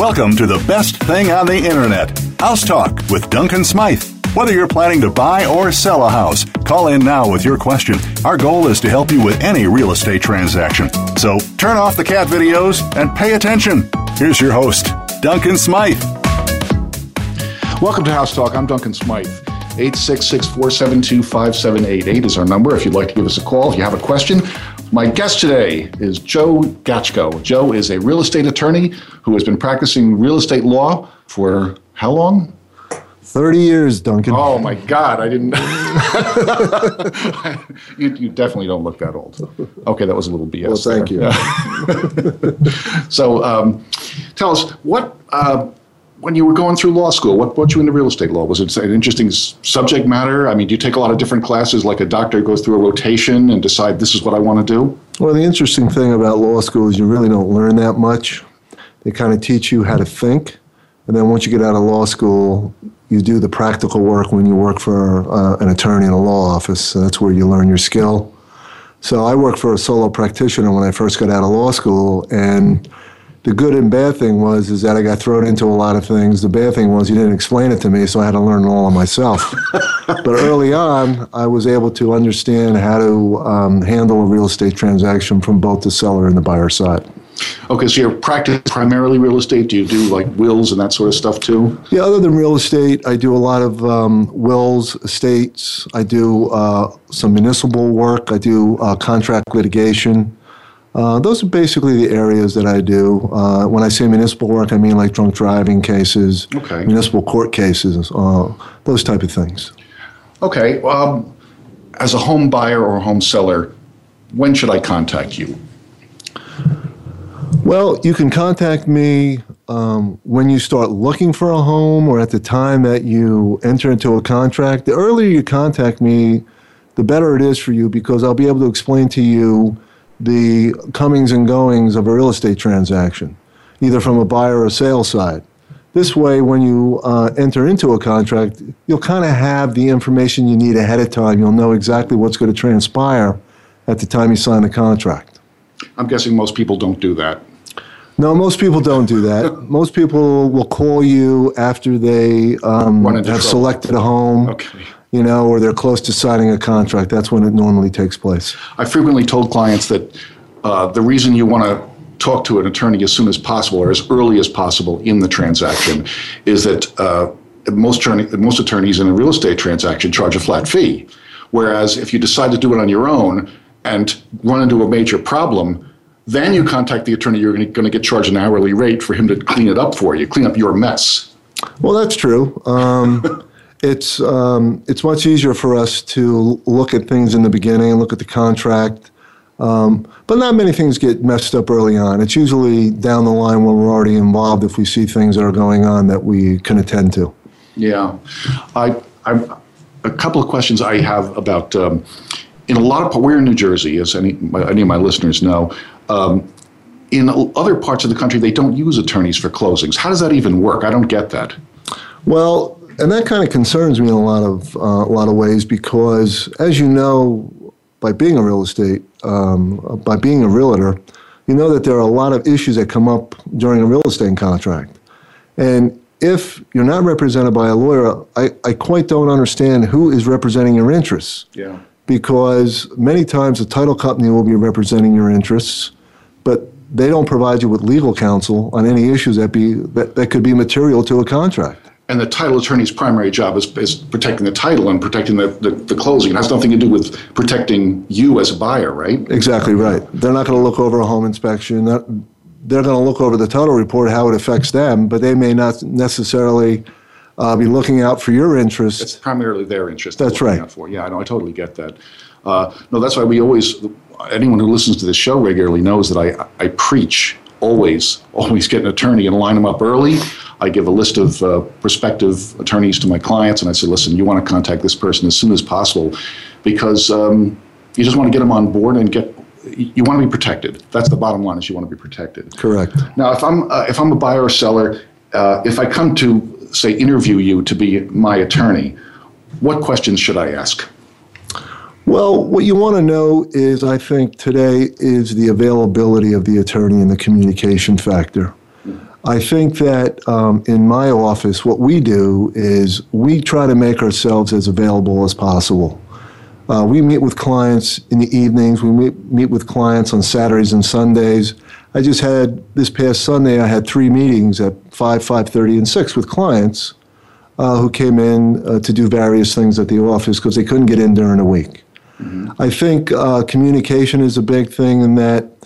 Welcome to the best thing on the internet House Talk with Duncan Smythe. Whether you're planning to buy or sell a house, call in now with your question. Our goal is to help you with any real estate transaction. So turn off the cat videos and pay attention. Here's your host, Duncan Smythe. Welcome to House Talk. I'm Duncan Smythe. 866 472 5788 is our number if you'd like to give us a call. If you have a question, my guest today is Joe Gachko. Joe is a real estate attorney who has been practicing real estate law for how long? 30 years, Duncan. Oh my God, I didn't. you, you, definitely don't look that old. Okay, that was a little BS. Well, thank there. you. so um, tell us, what uh, when you were going through law school, what brought you into real estate law? Was it an interesting subject matter? I mean, do you take a lot of different classes like a doctor goes through a rotation and decide this is what I want to do? Well, the interesting thing about law school is you really don't learn that much. They kind of teach you how to think. And then once you get out of law school, you do the practical work when you work for uh, an attorney in a law office. So that's where you learn your skill. So I worked for a solo practitioner when I first got out of law school, and the good and bad thing was is that I got thrown into a lot of things. The bad thing was you didn't explain it to me, so I had to learn it all on myself. but early on, I was able to understand how to um, handle a real estate transaction from both the seller and the buyer side. Okay, so you're practicing primarily real estate. Do you do like wills and that sort of stuff too? Yeah, other than real estate, I do a lot of um, wills, estates. I do uh, some municipal work. I do uh, contract litigation. Uh, those are basically the areas that I do. Uh, when I say municipal work, I mean like drunk driving cases, okay. municipal court cases, uh, those type of things. Okay. Um, as a home buyer or home seller, when should I contact you? Well, you can contact me um, when you start looking for a home or at the time that you enter into a contract. The earlier you contact me, the better it is for you because I'll be able to explain to you the comings and goings of a real estate transaction, either from a buyer or sale side. This way, when you uh, enter into a contract, you'll kind of have the information you need ahead of time. You'll know exactly what's going to transpire at the time you sign the contract. I'm guessing most people don't do that. No, most people don't do that. most people will call you after they um, have trouble. selected a home. Okay you know, or they're close to signing a contract. That's when it normally takes place. I frequently told clients that uh, the reason you want to talk to an attorney as soon as possible or as early as possible in the transaction is that uh, most, attorney, most attorneys in a real estate transaction charge a flat fee. Whereas if you decide to do it on your own and run into a major problem, then you contact the attorney, you're going to get charged an hourly rate for him to clean it up for you, clean up your mess. Well, that's true. Um, it's um, it's much easier for us to look at things in the beginning and look at the contract. Um, but not many things get messed up early on. It's usually down the line when we're already involved if we see things that are going on that we can attend to. Yeah, I, I a couple of questions I have about um, in a lot of we're in New Jersey, as any any of my listeners know. Um, in other parts of the country, they don't use attorneys for closings. How does that even work? I don't get that. Well, and that kind of concerns me in a lot of uh, a lot of ways because, as you know, by being a real estate, um, by being a realtor, you know that there are a lot of issues that come up during a real estate contract, and if you're not represented by a lawyer, I, I quite don't understand who is representing your interests. Yeah. Because many times the title company will be representing your interests, but they don't provide you with legal counsel on any issues that be that, that could be material to a contract and the title attorney's primary job is, is protecting the title and protecting the, the, the, closing. It has nothing to do with protecting you as a buyer, right? Exactly right. They're not going to look over a home inspection. They're, they're going to look over the title report, how it affects them, but they may not necessarily uh, be looking out for your interest. It's primarily their interest. That's right. For. Yeah, I know. I totally get that. Uh, no, that's why we always, anyone who listens to this show regularly knows that I, I preach always, always get an attorney and line them up early. I give a list of uh, prospective attorneys to my clients, and I say, listen, you want to contact this person as soon as possible because um, you just want to get them on board and get. You want to be protected. That's the bottom line. Is you want to be protected. Correct. Now, if I'm uh, if I'm a buyer or seller, uh, if I come to say interview you to be my attorney, what questions should I ask? Well, what you want to know is, I think today is the availability of the attorney and the communication factor. I think that um, in my office, what we do is we try to make ourselves as available as possible. Uh, we meet with clients in the evenings. We meet, meet with clients on Saturdays and Sundays. I just had this past Sunday. I had three meetings at five, five thirty, and six with clients uh, who came in uh, to do various things at the office because they couldn't get in during the week. Mm-hmm. I think uh, communication is a big thing in that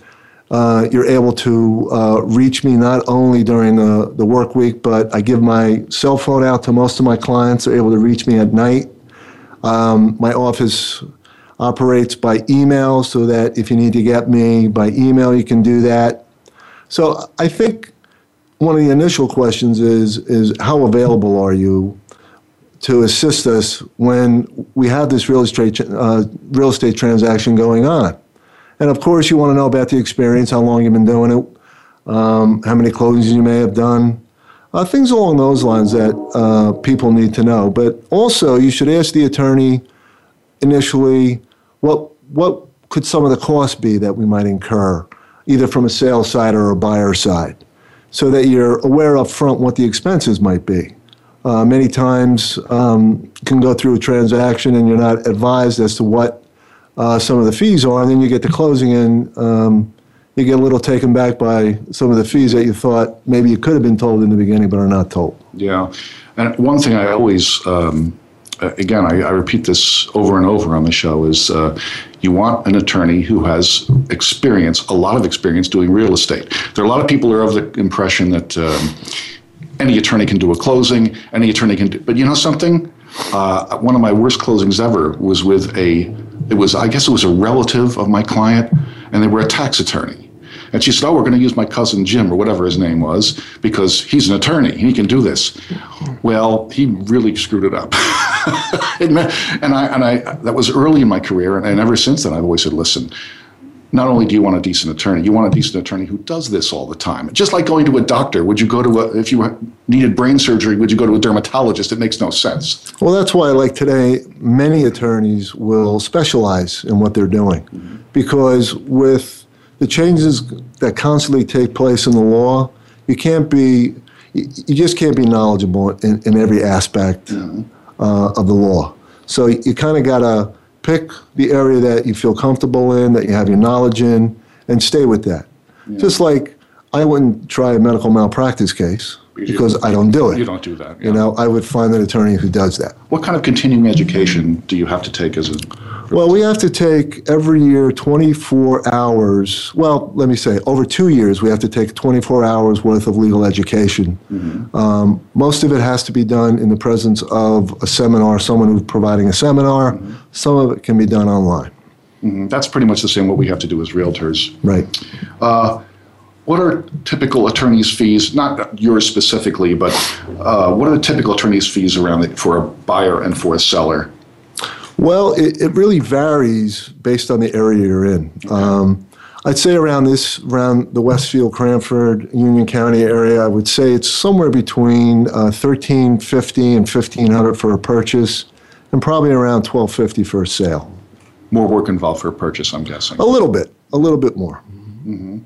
uh, you're able to uh, reach me not only during the, the work week, but I give my cell phone out to most of my clients. They're able to reach me at night. Um, my office operates by email so that if you need to get me by email, you can do that. So I think one of the initial questions is, is how available are you to assist us when we have this real estate, uh, real estate transaction going on? And of course, you want to know about the experience, how long you've been doing it, um, how many closings you may have done, uh, things along those lines that uh, people need to know. But also, you should ask the attorney initially what what could some of the costs be that we might incur, either from a sales side or a buyer side, so that you're aware up front what the expenses might be. Uh, many times, um, can go through a transaction and you're not advised as to what uh, some of the fees are, and then you get to closing and um, you get a little taken back by some of the fees that you thought maybe you could have been told in the beginning but are not told. Yeah, and one thing I always, um, again, I, I, repeat this over and over on the show is uh, you want an attorney who has experience, a lot of experience doing real estate. There are a lot of people who are of the impression that. Um, any attorney can do a closing, any attorney can do, but you know something? Uh, one of my worst closings ever was with a it was, I guess it was a relative of my client, and they were a tax attorney. And she said, Oh, we're going to use my cousin Jim, or whatever his name was, because he's an attorney. He can do this. Well, he really screwed it up. and I, and I, that was early in my career. And, and ever since then, I've always said, Listen, not only do you want a decent attorney, you want a decent attorney who does this all the time. Just like going to a doctor. Would you go to a, if you needed brain surgery, would you go to a dermatologist? It makes no sense. Well, that's why, like today, many attorneys will specialize in what they're doing. Mm-hmm. Because with the changes that constantly take place in the law, you can't be, you just can't be knowledgeable in, in every aspect mm-hmm. uh, of the law. So you kind of got to pick the area that you feel comfortable in, that you have your knowledge in, and stay with that. Yeah. Just like I wouldn't try a medical malpractice case because I don't do it. You don't do that. Yeah. You know, I would find an attorney who does that. What kind of continuing education do you have to take as a well, we have to take every year 24 hours. Well, let me say, over two years, we have to take 24 hours worth of legal education. Mm-hmm. Um, most of it has to be done in the presence of a seminar, someone who's providing a seminar. Mm-hmm. Some of it can be done online. Mm-hmm. That's pretty much the same what we have to do as realtors. Right. Uh, what are typical attorney's fees? Not yours specifically, but uh, what are the typical attorney's fees around it for a buyer and for a seller? Well, it, it really varies based on the area you're in. Um, I'd say around this, around the Westfield, Cranford, Union County area, I would say it's somewhere between uh, 1350 and 1500 for a purchase, and probably around 1250 for a sale. More work involved for a purchase, I'm guessing. A little bit, a little bit more. Mm-hmm.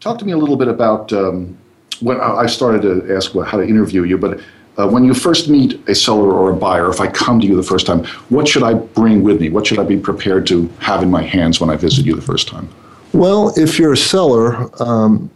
Talk to me a little bit about um, when I started to ask how to interview you, but uh, when you first meet a seller or a buyer, if I come to you the first time, what should I bring with me? What should I be prepared to have in my hands when I visit you the first time? Well, if you're a seller, um,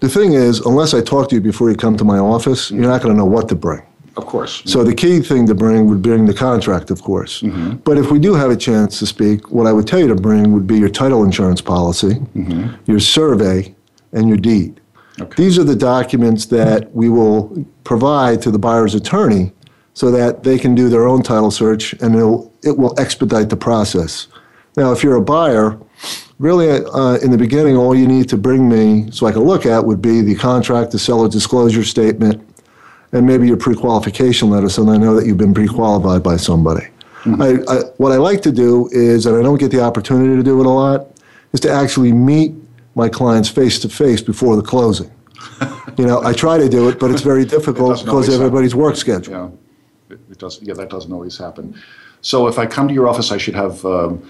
the thing is, unless I talk to you before you come to my office, you're not going to know what to bring. Of course. So the key thing to bring would bring the contract, of course. Mm-hmm. But if we do have a chance to speak, what I would tell you to bring would be your title insurance policy, mm-hmm. your survey, and your deed. Okay. These are the documents that we will provide to the buyer's attorney so that they can do their own title search and it'll, it will expedite the process. Now, if you're a buyer, really uh, in the beginning, all you need to bring me so I can look at would be the contract, the seller disclosure statement, and maybe your pre qualification letter so that I know that you've been pre qualified by somebody. Mm-hmm. I, I, what I like to do is, and I don't get the opportunity to do it a lot, is to actually meet my clients face to face before the closing. you know, I try to do it, but it's very difficult it because everybody's happen. work schedule. Yeah, it, it, does. Yeah, that doesn't always happen. So if I come to your office, I should have um,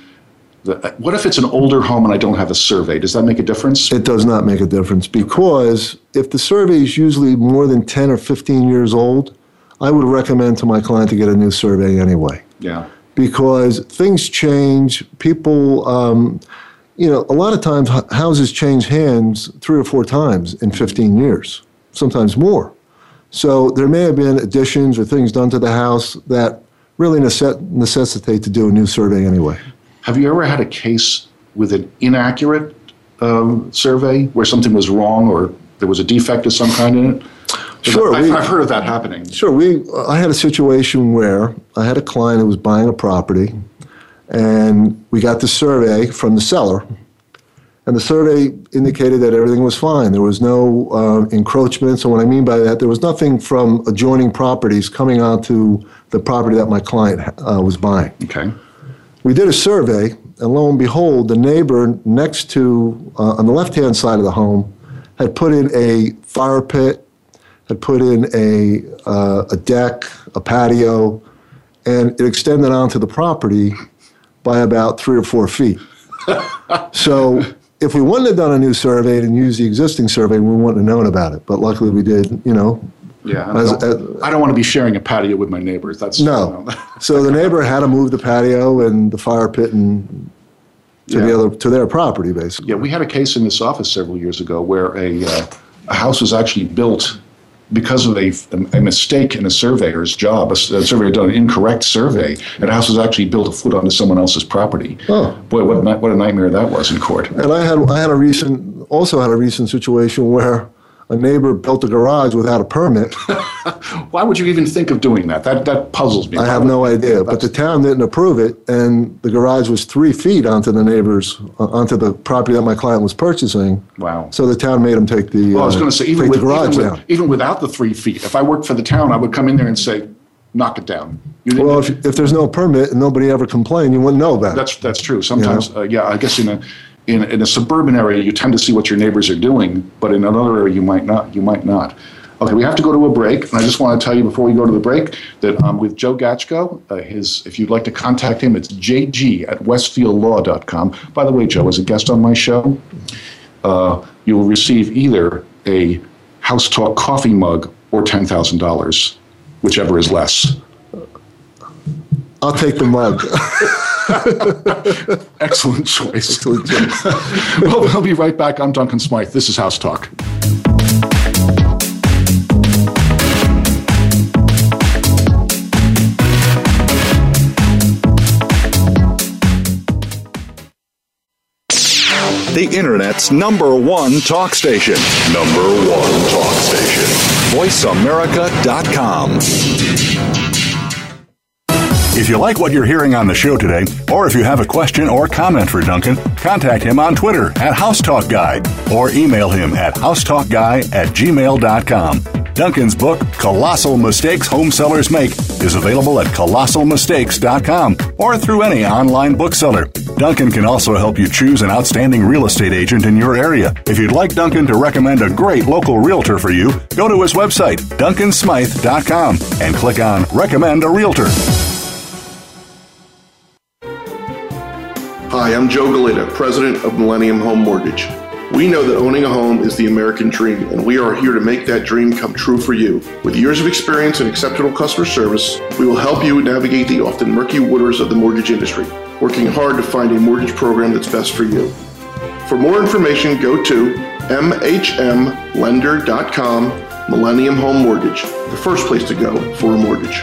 The, what if it's an older home and I don't have a survey? Does that make a difference? It does not make a difference because if the survey is usually more than 10 or 15 years old, I would recommend to my client to get a new survey anyway. Yeah. Because things change. People, um, you know, a lot of times houses change hands three or four times in 15 years, sometimes more. So there may have been additions or things done to the house that really necess- necessitate to do a new survey anyway. Have you ever had a case with an inaccurate um, survey where something was wrong or there was a defect of some kind in it? Sure, I've, we- I've heard of that happening. Sure. We I had a situation where I had a client who was buying a property, and we got the survey from the seller, and the survey indicated that everything was fine. There was no uh, encroachments, and what I mean by that, there was nothing from adjoining properties coming onto the property that my client uh, was buying. Okay. We did a survey, and lo and behold, the neighbor next to, uh, on the left hand side of the home, had put in a fire pit, had put in a, uh, a deck, a patio, and it extended onto the property by about three or four feet. so if we wouldn't have done a new survey and used the existing survey, we wouldn't have known about it. But luckily we did, you know. Yeah. I As- don't, I don't want to be sharing a patio with my neighbors. That's No. so the neighbor had to move the patio and the fire pit and to the other to their property basically. Yeah, we had a case in this office several years ago where a, uh, a house was actually built because of a, a mistake in a surveyor's job. a, surveyor done an incorrect survey, and a house was actually built a foot onto someone else's property. Oh. Boy, what, a what a nightmare that was in court. And I had I had a recent also had a recent situation where a neighbor built a garage without a permit. Why would you even think of doing that? That, that puzzles me. I have no idea, but the town didn't approve it, and the garage was three feet onto the neighbor's uh, onto the property that my client was purchasing. Wow. So the town made him take the Well, I was uh, going to say, even, take with, the garage even, down. with, even without the three feet, if I worked for the town, I would come in there and say, knock it down. You Well, if, if there's no permit and nobody ever complained, you wouldn't know about it. That's that's true. Sometimes, uh, yeah, I guess in a in, in a suburban area, you tend to see what your neighbors are doing, but in another area, you might not. You might not. Okay, we have to go to a break, and I just want to tell you before we go to the break that um, with Joe Gachko, uh, his if you'd like to contact him, it's jg at westfieldlaw.com. By the way, Joe, as a guest on my show, uh, you will receive either a House Talk coffee mug or ten thousand dollars, whichever is less. I'll take the mug. Excellent choice. well, we'll be right back. I'm Duncan Smythe. This is House Talk. The Internet's number one talk station. Number one talk station. VoiceAmerica.com. If you like what you're hearing on the show today, or if you have a question or comment for Duncan, contact him on Twitter at Housetalk Guy or email him at housetalkguy at gmail.com. Duncan's book, Colossal Mistakes Home Sellers Make, is available at colossalmistakes.com or through any online bookseller. Duncan can also help you choose an outstanding real estate agent in your area. If you'd like Duncan to recommend a great local realtor for you, go to his website, duncansmythe.com, and click on Recommend a Realtor. Hi, I'm Joe Galita, president of Millennium Home Mortgage. We know that owning a home is the American dream, and we are here to make that dream come true for you. With years of experience and exceptional customer service, we will help you navigate the often murky waters of the mortgage industry, working hard to find a mortgage program that's best for you. For more information, go to mhmlender.com, Millennium Home Mortgage, the first place to go for a mortgage.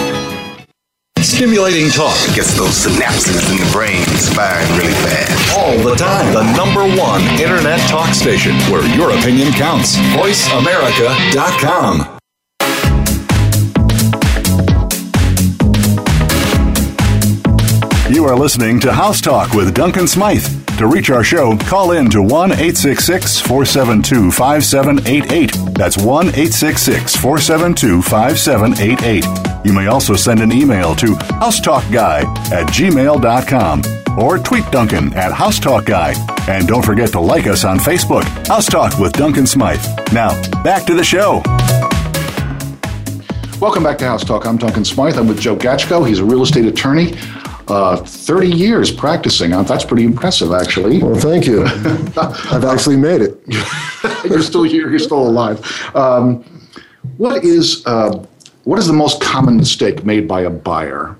Stimulating talk gets those synapses in the brain firing really fast. all the time. The number one internet talk station where your opinion counts. VoiceAmerica.com. You are listening to House Talk with Duncan Smythe. To reach our show, call in to 1 866 472 5788. That's 1 866 472 5788. You may also send an email to housetalkguy at gmail.com or tweet Duncan at housetalkguy. And don't forget to like us on Facebook, House Talk with Duncan Smythe. Now, back to the show. Welcome back to House Talk. I'm Duncan Smythe. I'm with Joe Gachko. He's a real estate attorney. Uh, 30 years practicing. Uh, that's pretty impressive, actually. Well, thank you. I've actually made it. you're still here. You're still alive. Um, what is uh, what is the most common mistake made by a buyer?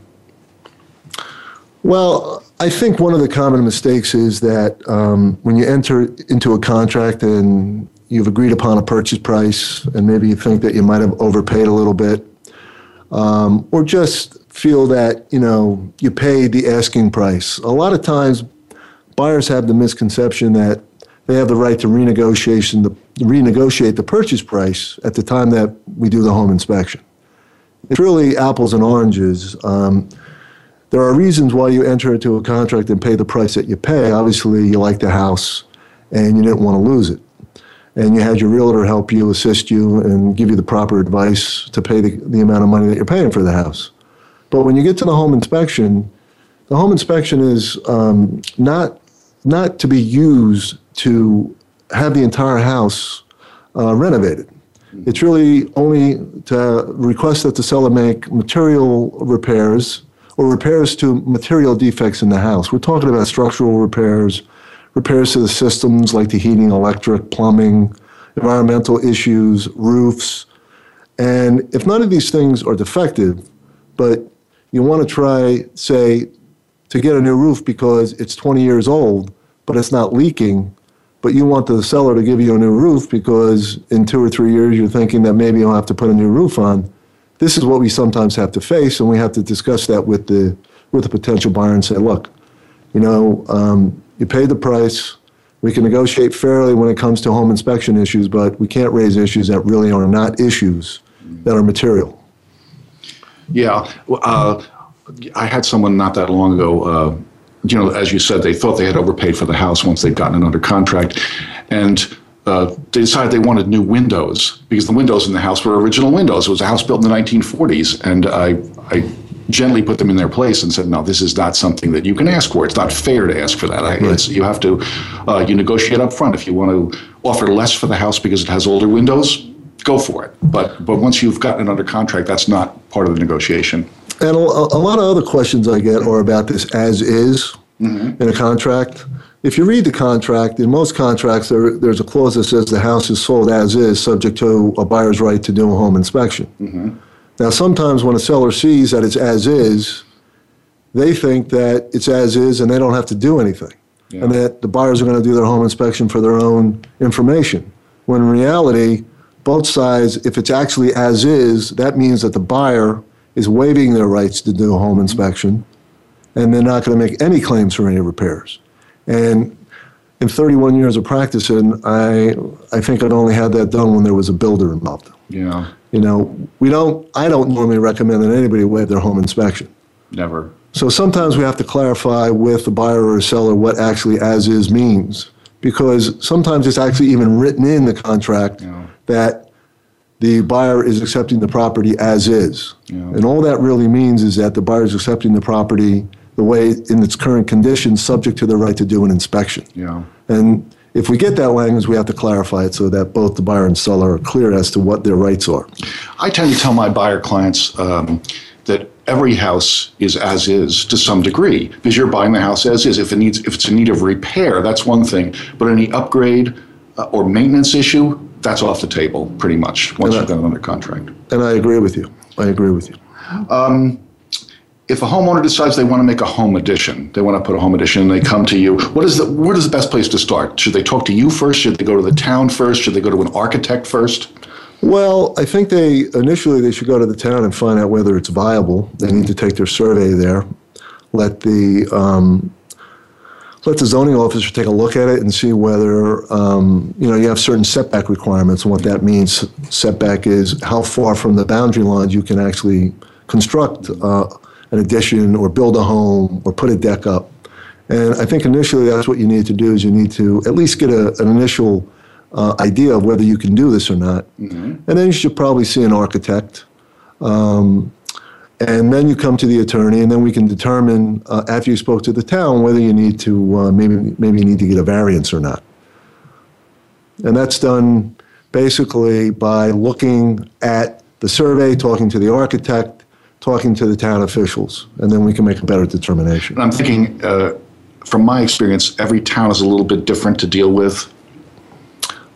Well, I think one of the common mistakes is that um, when you enter into a contract and you've agreed upon a purchase price, and maybe you think that you might have overpaid a little bit, um, or just feel that you know you paid the asking price. A lot of times, buyers have the misconception that they have the right to renegotiation the renegotiate the purchase price at the time that we do the home inspection. It's really apples and oranges. Um, there are reasons why you enter into a contract and pay the price that you pay. Obviously, you like the house and you didn't want to lose it. And you had your realtor help you, assist you, and give you the proper advice to pay the, the amount of money that you're paying for the house. But when you get to the home inspection, the home inspection is um, not, not to be used to have the entire house uh, renovated. Hmm. It's really only to request that the seller make material repairs or repairs to material defects in the house. We're talking about structural repairs, repairs to the systems like the heating, electric, plumbing, environmental issues, roofs. And if none of these things are defective, but you want to try, say, to get a new roof because it's 20 years old, but it's not leaking, but you want the seller to give you a new roof because in two or three years you're thinking that maybe you'll have to put a new roof on. This is what we sometimes have to face, and we have to discuss that with the with the potential buyer and say, look, you know, um, you paid the price. We can negotiate fairly when it comes to home inspection issues, but we can't raise issues that really are not issues that are material. Yeah. Uh, I had someone not that long ago, uh, you know, as you said, they thought they had overpaid for the house once they'd gotten it under contract. And uh, they decided they wanted new windows because the windows in the house were original windows. It was a house built in the 1940s. And I, I gently put them in their place and said, no, this is not something that you can ask for. It's not fair to ask for that. Right. you have to, uh, you negotiate up front. If you want to offer less for the house because it has older windows, go for it. But, but once you've gotten it under contract, that's not part of the negotiation. And a, a lot of other questions I get are about this as is mm-hmm. in a contract. If you read the contract, in most contracts, there, there's a clause that says the house is sold as is, subject to a buyer's right to do a home inspection. Mm-hmm. Now, sometimes when a seller sees that it's as is, they think that it's as is and they don't have to do anything, yeah. and that the buyers are going to do their home inspection for their own information. When in reality, both sides, if it's actually as is, that means that the buyer is waiving their rights to do a home inspection, and they're not going to make any claims for any repairs. And in 31 years of practicing, I I think I'd only had that done when there was a builder involved. Yeah. You know, we don't. I don't normally recommend that anybody waive their home inspection. Never. So sometimes we have to clarify with the buyer or seller what actually as is means, because sometimes it's actually even written in the contract yeah. That the buyer is accepting the property as is. Yeah. And all that really means is that the buyer is accepting the property the way in its current condition, subject to the right to do an inspection. Yeah. And if we get that language, we have to clarify it so that both the buyer and seller are clear as to what their rights are. I tend to tell my buyer clients um, that every house is as is to some degree because you're buying the house as is. If it needs, if it's in need of repair, that's one thing. But any upgrade uh, or maintenance issue, that's off the table pretty much once you've got it under contract. And I agree with you. I agree with you. Um, if a homeowner decides they want to make a home addition, they want to put a home addition, and they come to you, what is the what is the best place to start? Should they talk to you first? Should they go to the town first? Should they go to an architect first? Well, I think they initially they should go to the town and find out whether it's viable. They need to take their survey there, let the um, let the zoning officer take a look at it and see whether um, you know you have certain setback requirements and what that means. Setback is how far from the boundary lines you can actually construct uh, an addition or build a home or put a deck up. And I think initially that's what you need to do is you need to at least get a, an initial uh, idea of whether you can do this or not. And then you should probably see an architect. Um, and then you come to the attorney, and then we can determine uh, after you spoke to the town whether you need to uh, maybe maybe you need to get a variance or not. And that's done basically by looking at the survey, talking to the architect, talking to the town officials, and then we can make a better determination. I'm thinking, uh, from my experience, every town is a little bit different to deal with.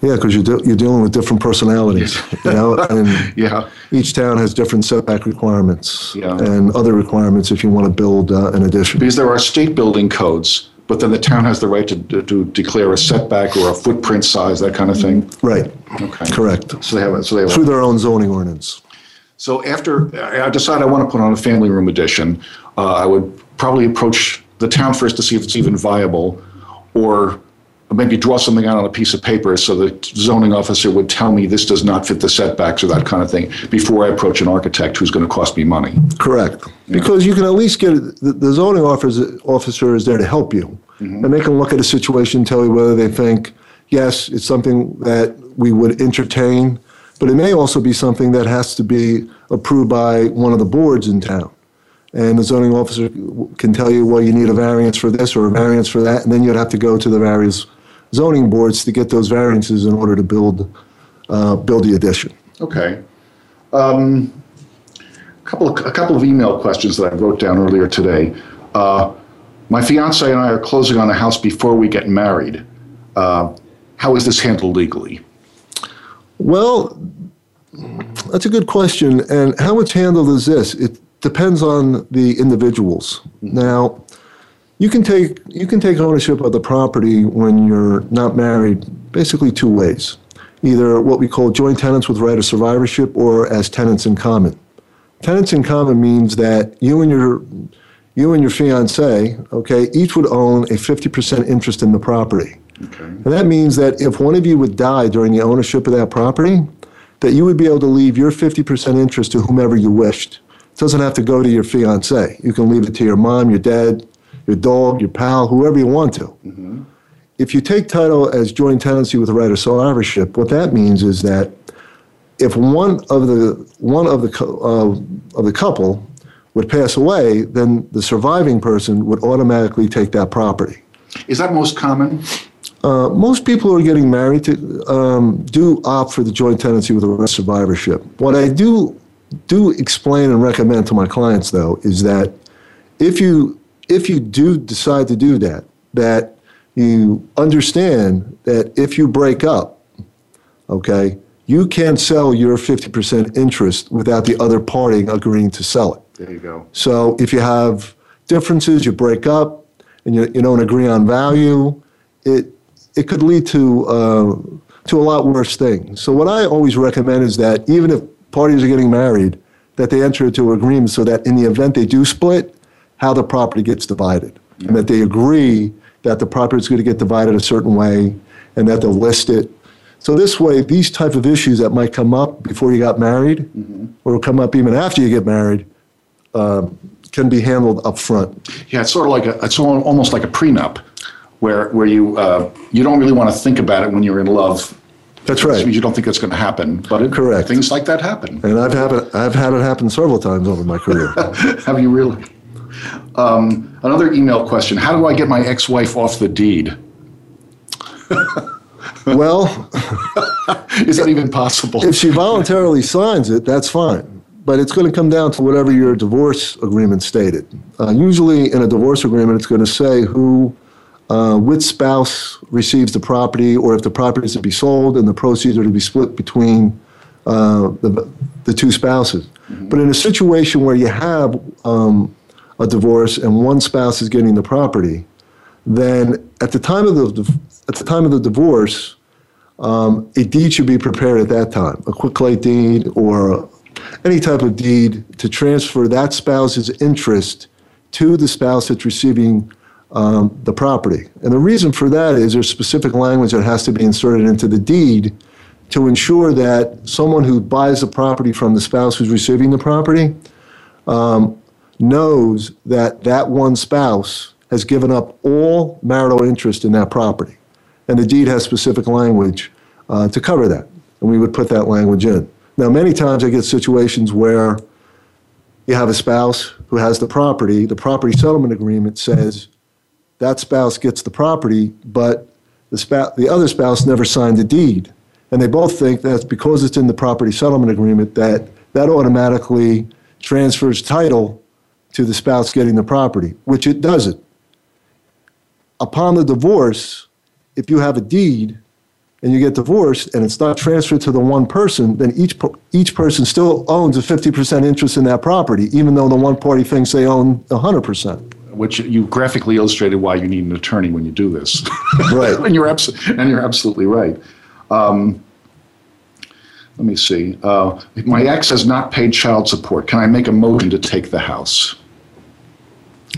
Yeah, because you're, de- you're dealing with different personalities, you know, and Yeah. each town has different setback requirements Yeah. and other requirements if you want to build uh, an addition. Because there are state building codes, but then the town has the right to, to, to declare a setback or a footprint size, that kind of thing. Right. Okay. Correct. So they have, so they have. a- Through their own zoning ordinance. So after I decide I want to put on a family room addition, uh, I would probably approach the town first to see if it's even viable, or maybe draw something out on a piece of paper so the zoning officer would tell me this does not fit the setbacks or that kind of thing before I approach an architect who's going to cost me money. Correct. Because you can at least get, the, zoning officer, officer is there to help you. Mm-hmm. And they can look at a situation, and tell you whether they think, yes, it's something that we would entertain, but it may also be something that has to be approved by one of the boards in town. And the zoning officer can tell you, well, you need a variance for this or a variance for that, and then you'd have to go to the various zoning boards to get those variances in order to build, uh, build the addition. Okay. Um, a couple of, a couple of email questions that I wrote down earlier today. Uh, my fiance and I are closing on a house before we get married. Uh, how is this handled legally? Well, that's a good question. And how it's handled is this it depends on the individuals. Now, you can take you can take ownership of the property when you're not married basically two ways. Either what we call joint tenants with right of survivorship or as tenants in common. Tenants in common means that you and your you and your fiance, okay, each would own a 50% interest in the property. okay. And that means that if one of you would die during the ownership of that property, that you would be able to leave your 50% interest to whomever you wished. It doesn't have to go to your fiance. You can leave it to your mom, your dad, your dog, your pal, whoever you want to. If you take title as joint tenancy with a right of survivorship, what that means is that if one of the one of the uh, of the couple would pass away, then the surviving person would automatically take that property. Is that most common? Uh, most people who are getting married to um, do opt for the joint tenancy with a right of survivorship. What I do do explain and recommend to my clients, though, is that if you if you do decide to do that, that you understand that if you break up, okay, you can't sell your 50% interest without the other party agreeing to sell it. There you go. So if you have differences, you break up, and you, you don't agree on value, it it could lead to uh, to a lot worse things. So what I always recommend is that even if parties are getting married, that they enter into agreement so that in the event they do split, how the property gets divided, and that they agree that the property is going to get divided a certain way, and that they'll list it. So this way, these type of issues that might come up before you got married, or come up even after you get married, um, can be handled up front. Yeah, it's sort of like a, it's almost like a prenup, where where you uh, you don't really want to think about it when you're in love. That's right. you don't think it's going to happen, but it, Correct. Things like that happen. And I've had it, I've had it happen several times over my career. Have you really? Um, another email question: How do I get my ex-wife off the deed? well, Is that even possible? if she voluntarily signs it, that's fine. But it's going to come down to whatever your divorce agreement stated. Uh, usually, in a divorce agreement, it's going to say who, uh, which spouse receives the property, or if the property is to be sold and the proceeds are to be split between uh, the, the two spouses. But in a situation where you have um, a divorce and one spouse is getting the property, then at the time of the at the time of the divorce, um, a deed should be prepared at that time, a quitclaim deed or any type of deed to transfer that spouse's interest to the spouse that's receiving um, the property. And the reason for that is there's specific language that has to be inserted into the deed to ensure that someone who buys the property from the spouse who's receiving the property um, knows that that one spouse has given up all marital interest in that property. And the deed has specific language uh, to cover that. And we would put that language in. Now, many times I get situations where you have a spouse who has the property, the property settlement agreement says that spouse gets the property, but the, spouse, the other spouse never signed the deed. And they both think that's because it's in the property settlement agreement that that automatically transfers title to the spouse getting the property, which it doesn't. Upon the divorce, if you have a deed and you get divorced and it's not transferred to the one person, then each, each person still owns a 50% interest in that property, even though the one party thinks they own 100% which you graphically illustrated why you need an attorney when you do this. Right. and you're abs- and you're absolutely right. Um, let me see. Uh, my ex has not paid child support. Can I make a motion to take the house?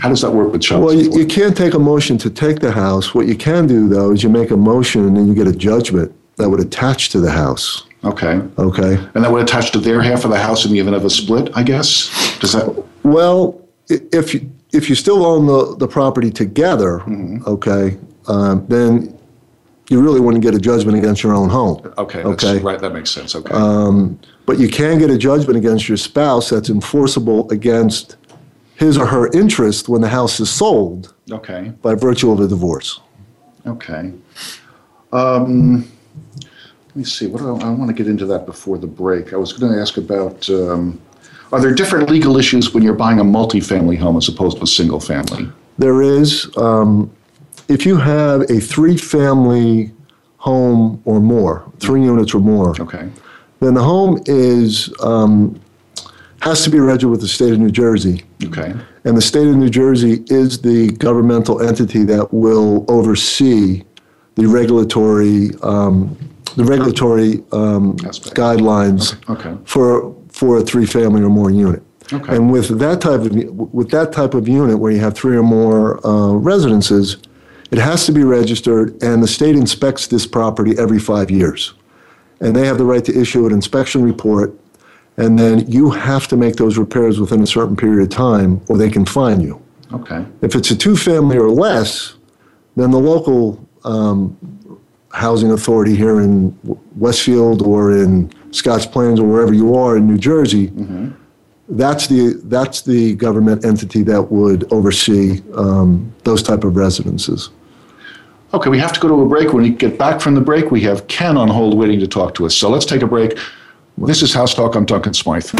How does that work with child well, you, you can't take a motion to take the house. What you can do, though, is you make a motion and then you get a judgment that would attach to the house. okay. Okay. And that would attach to their half of the house in the event of a split, I guess? Does that? Well, if you, if you still own the, the property together, Mm-hmm. okay, um, then you really wouldn't get a judgment against your own home. Okay. Okay. Right. That makes sense. Okay. But you can get a judgment against your spouse that's enforceable against his or her interest when the house is sold okay. by virtue of a divorce. Okay. Um, let me see. What do I, I want to get into that before the break. I was going to ask about um, are there different legal issues when you're buying a multifamily home as opposed to a single family? There is, um, if you have a three-family home or more, three units or more, Okay. then the home is um, has to be registered with the state of New Jersey, Okay. and the state of New Jersey is the governmental entity that will oversee the regulatory um, the regulatory um, guidelines Okay. for for a three-family or more unit. Okay. And with that type of with that type of unit where you have three or more uh, residences, it has to be registered, and the state inspects this property every five years, and they have the right to issue an inspection report, and then you have to make those repairs within a certain period of time, or they can fine you. Okay. If it's a two-family or less, then the local um, housing authority here in Westfield or in Scotch Plains or wherever you are in New Jersey, that's the that's the government entity that would oversee um, those type of residences. Okay, we have to go to a break. When we get back from the break, we have Ken on hold waiting to talk to us. So let's take a break. This is House Talk. I'm Duncan Smythe.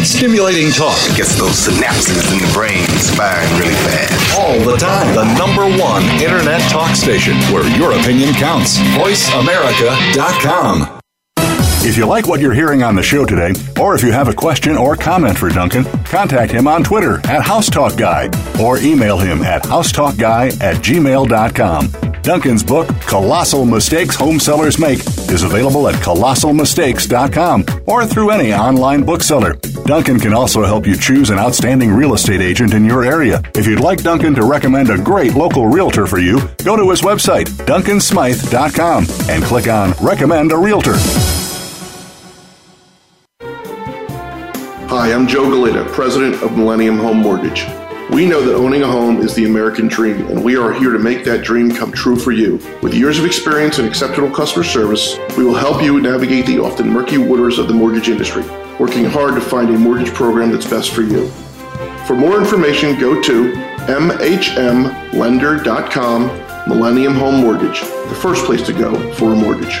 Stimulating talk Gets those synapses in the brain firing really fast. all the time. The number one internet talk station where your opinion counts. VoiceAmerica.com. If you like what you're hearing on the show today, or if you have a question or comment for Duncan, contact him on Twitter at HouseTalkGuy or email him at housetalkguy at gmail.com. Duncan's book, Colossal Mistakes Home Sellers Make, is available at colossalmistakes.com or through any online bookseller. Duncan can also help you choose an outstanding real estate agent in your area. If you'd like Duncan to recommend a great local realtor for you, go to his website, duncansmythe.com, and click on Recommend a Realtor. Hi, I'm Joe Galita, president of Millennium Home Mortgage. We know that owning a home is the American dream, and we are here to make that dream come true for you. With years of experience and exceptional customer service, we will help you navigate the often murky waters of the mortgage industry, working hard to find a mortgage program that's best for you. For more information, go to mhmlender.com, Millennium Home Mortgage, the first place to go for a mortgage.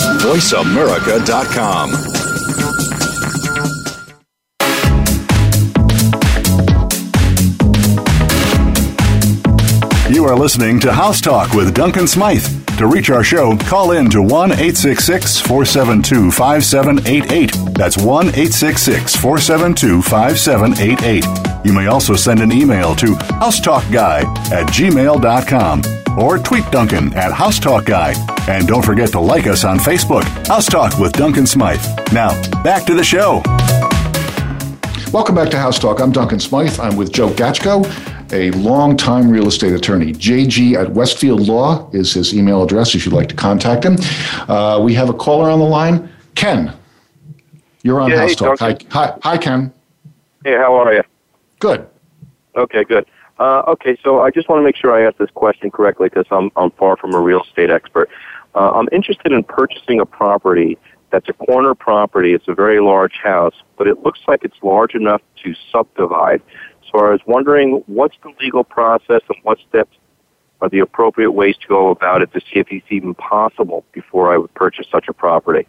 VoiceAmerica.com. You are listening to House Talk with Duncan Smythe. To reach our show, call in to 1 866 472 5788. That's 1 866 472 5788. You may also send an email to housetalkguy at gmail.com or tweet Duncan at housetalkguy. And don't forget to like us on Facebook, House Talk with Duncan Smythe. Now, back to the show. Welcome back to House Talk. I'm Duncan Smythe. I'm with Joe Gachko, a longtime real estate attorney. JG at Westfield Law is his email address if you'd like to contact him. Uh, we have a caller on the line, Ken. You're on Yeah, House hey, Talk. Hi, hi, hi, Ken. Hey, how are you? Good. Okay, good. Uh, okay, so I just want to make sure I ask this question correctly because I'm, I'm far from a real estate expert. Uh, I'm interested in purchasing a property that's a corner property. It's a very large house, but it looks like it's large enough to subdivide. So I was wondering what's the legal process and what steps are the appropriate ways to go about it to see if it's even possible before I would purchase such a property.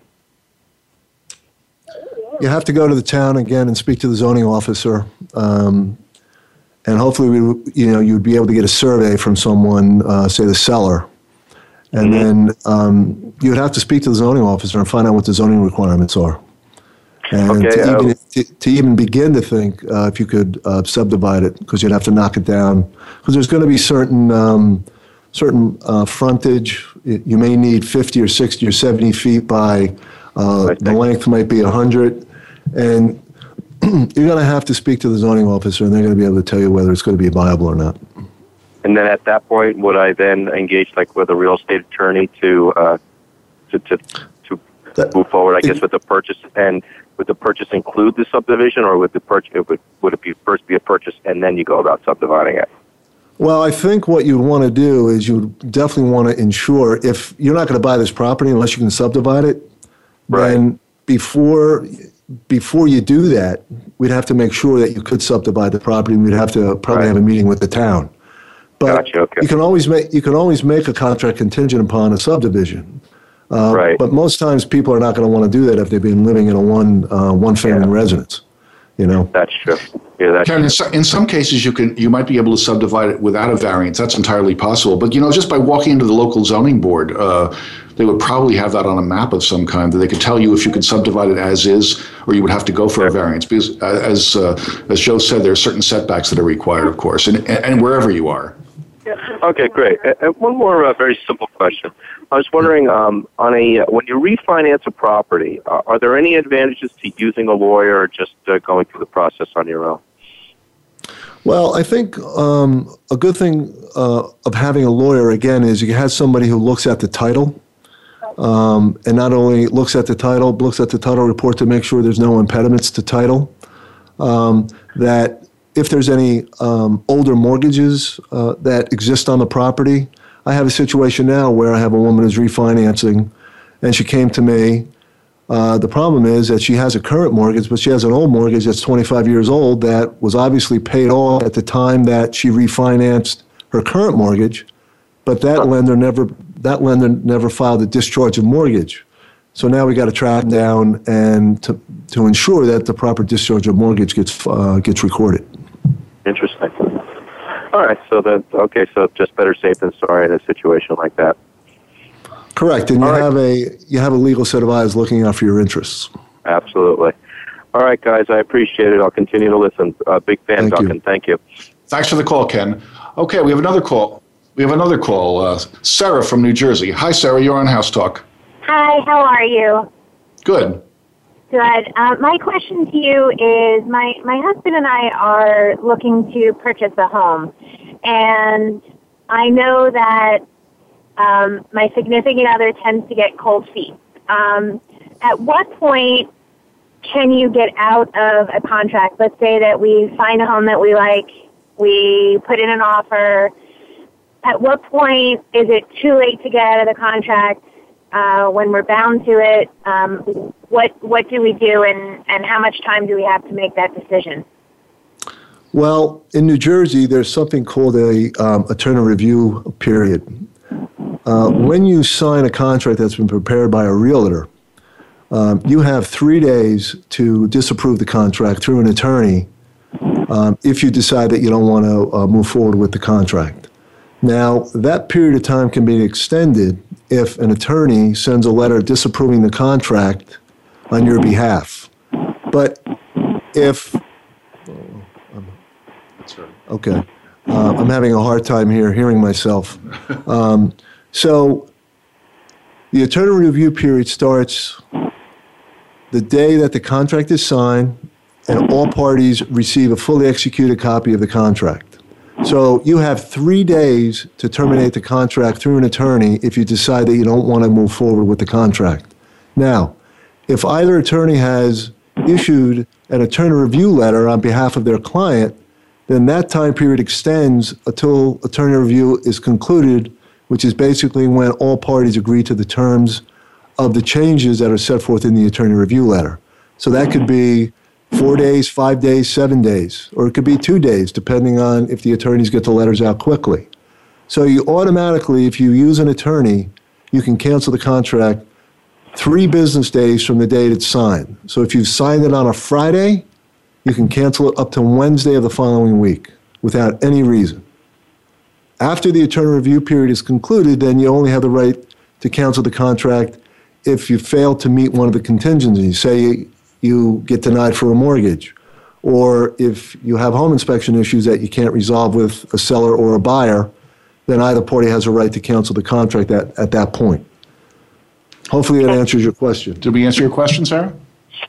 You have to go to the town again and speak to the zoning officer. Um, and hopefully, we, you know, you'd be able to get a survey from someone, uh, say the seller. And then um, you would have to speak to the zoning officer and find out what the zoning requirements are. And Okay, to, uh, even, to, to even begin to think uh, if you could uh, subdivide it, because you'd have to knock it down. Because there's going to be certain um, certain uh, frontage. Y- You may need 50 or 60 or 70 feet by uh, the length might be 100, and you're going to have to speak to the zoning officer, and they're going to be able to tell you whether it's going to be viable or not. And then at that point, would I then engage like with a real estate attorney to uh, to to, to move forward? I guess with the purchase and would the purchase include the subdivision, or would the purchase it would would it be first be a purchase and then you go about subdividing it? Well, I think what you'd want to do is you would definitely want to ensure if you're not going to buy this property unless you can subdivide it, right. then before before you do that, we'd have to make sure that you could subdivide the property. And We'd have to probably have a meeting with the town. But you can always make you can always make a contract contingent upon a subdivision. Uh, Right. But most times people are not going to want to do that if they've been living in a one uh, one family residence. You know. That's true. Yeah, that's Ken, in, so, in some cases, you can you might be able to subdivide it without a variance. That's entirely possible. But you know, just by walking into the local zoning board, uh, they would probably have that on a map of some kind that they could tell you if you could subdivide it as is, or you would have to go for a variance. Because uh, as uh, as Joe said, there are certain setbacks that are required, of course, and and, and wherever you are. Okay, great. Uh, one more uh, very simple question. I was wondering, um, on a uh, when you refinance a property, uh, are there any advantages to using a lawyer or just uh, going through the process on your own? Well, I think um, a good thing uh, of having a lawyer again is you have somebody who looks at the title, um, and not only looks at the title, but looks at the title report to make sure there's no impediments to title. Um, that if there's any um, older mortgages uh, that exist on the property, I have a situation now where I have a woman who's refinancing, and she came to me. Uh, the problem is that she has a current mortgage, but she has an old mortgage that's 25 years old that was obviously paid off at the time that she refinanced her current mortgage, but that lender never that lender never filed a discharge of mortgage. So now we got to track down and to, to ensure that the proper discharge of mortgage gets uh, gets recorded. Interesting. All right, so that okay, so just better safe than sorry in a situation like that. Correct, and you have a you have a legal set of eyes looking out for your interests. Absolutely. All right, guys, I appreciate it. I'll continue to listen. Uh, big fan, Thank you. Thank you. Thanks for the call, Ken. Okay, we have another call. We have another call. Uh, Sarah from New Jersey. Hi, Sarah. You're on House Talk. Hi, how are you? Good. Good. Uh, my question to you is my, my husband and I are looking to purchase a home. And I know that um, my significant other tends to get cold feet. Um, at what point can you get out of a contract? Let's say that we find a home that we like, we put in an offer. At what point is it too late to get out of the contract? Uh, when we're bound to it, um, what what do we do, and and how much time do we have to make that decision? Well, in New Jersey, there's something called a um, attorney review period, uh, when you sign a contract that's been prepared by a realtor, um, you have three days to disapprove the contract through an attorney um, if you decide that you don't want to uh, move forward with the contract. Now, that period of time can be extended if an attorney sends a letter disapproving the contract on your behalf. But if Okay. Uh, I'm having a hard time here hearing myself. Um, so the attorney review period starts the day that the contract is signed and all parties receive a fully executed copy of the contract. So you have three days to terminate the contract through an attorney if you decide that you don't want to move forward with the contract. Now, if either attorney has issued an attorney review letter on behalf of their client, then that time period extends until attorney review is concluded, which is basically when all parties agree to the terms of the changes that are set forth in the attorney review letter. So that could be four days, five days, seven days, or it could be two days, depending on if the attorneys get the letters out quickly. So you automatically, if you use an attorney, you can cancel the contract three business days from the date it's signed. So if you've signed it on a Friday, you can cancel it up to Wednesday of the following week without any reason. After the attorney review period is concluded, then you only have the right to cancel the contract if you fail to meet one of the contingencies. Say you get denied for a mortgage, or if you have home inspection issues that you can't resolve with a seller or a buyer, then either party has a right to cancel the contract at, at that point. Hopefully that answers your question. Did we answer your question, Sarah?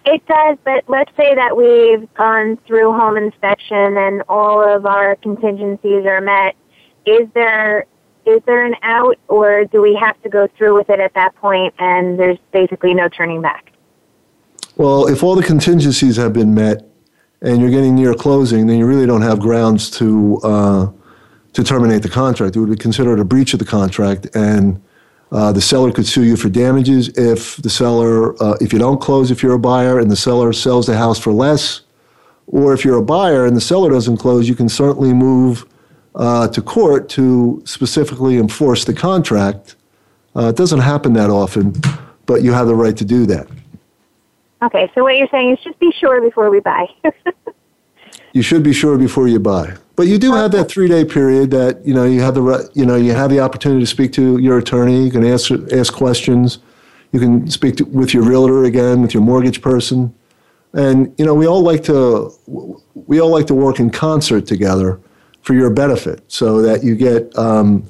It does, but let's say that we've gone through home inspection and all of our contingencies are met. Is there is there an out, or do we have to go through with it at that point, and there's basically no turning back? Well, if all the contingencies have been met and you're getting near closing, then you really don't have grounds to uh, to terminate the contract. It would be considered a breach of the contract, and uh, the seller could sue you for damages if the seller, uh, if you don't close, if you're a buyer and the seller sells the house for less, or if you're a buyer and the seller doesn't close, you can certainly move uh, to court to specifically enforce the contract. Uh, it doesn't happen that often, but you have the right to do that. Okay, so what you're saying is just be sure before we buy. you should be sure before you buy. But you do have that three day period that you know you have the you know you have the opportunity to speak to your attorney. You can ask ask questions. You can speak to, with your realtor again, with your mortgage person, and you know we all like to we all like to work in concert together for your benefit, so that you get. Um,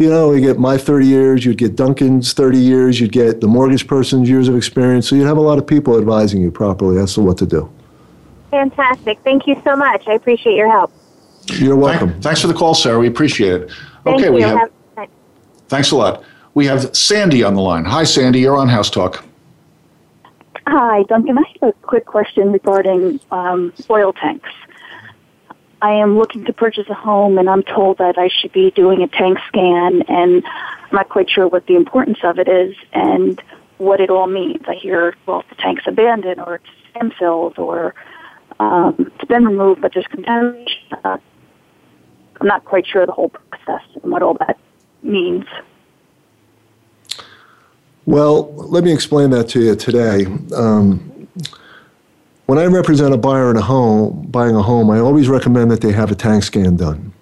you know, you get my 30 years, you'd get Duncan's 30 years, you'd get the mortgage person's years of experience. So you'd have a lot of people advising you properly as to what to do. Fantastic. Thank you so much. I appreciate your help. You're welcome. Thank, thanks for the call, Sarah. We appreciate it. Thank okay, you. we have. have thanks a lot. We have Sandy on the line. Hi, Sandy. You're on House Talk. Hi, Duncan. I have a quick question regarding um, oil tanks. I am looking to purchase a home, and I'm told that I should be doing a tank scan, and I'm not quite sure what the importance of it is and what it all means. I hear, well, the tank's abandoned, or it's stem cells, or um, it's been removed, but there's contamination. Uh, I'm not quite sure the whole process and what all that means. Well, let me explain that to you today. Um, when I represent a buyer in a home, buying a home, I always recommend that they have a tank scan done.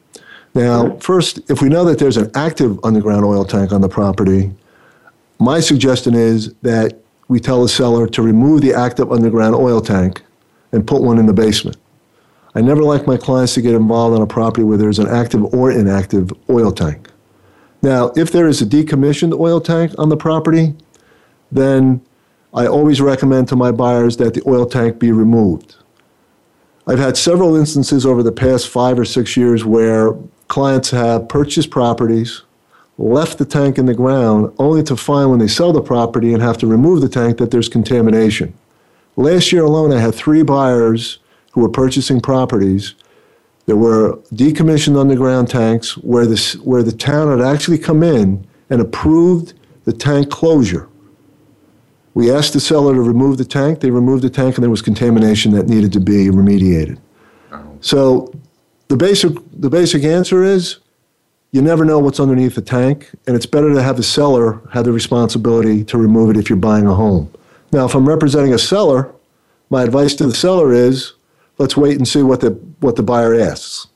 Now, first, if we know that there's an active underground oil tank on the property, my suggestion is that we tell the seller to remove the active underground oil tank and put one in the basement. I never like my clients to get involved on a property where there's an active or inactive oil tank. Now, if there is a decommissioned oil tank on the property, then I always recommend to my buyers that the oil tank be removed. I've had several instances over the past five or six years where clients have purchased properties, left the tank in the ground, only to find when they sell the property and have to remove the tank that there's contamination. Last year alone, I had three buyers who were purchasing properties. There were decommissioned underground tanks where, this, where the town had actually come in and approved the tank closure. We asked the seller to remove the tank. They removed the tank, and there was contamination that needed to be remediated. Oh. So the basic, the basic answer is you never know what's underneath the tank, and it's better to have the seller have the responsibility to remove it if you're buying a home. Now, if I'm representing a seller, my advice to the seller is let's wait and see what the, what the buyer asks.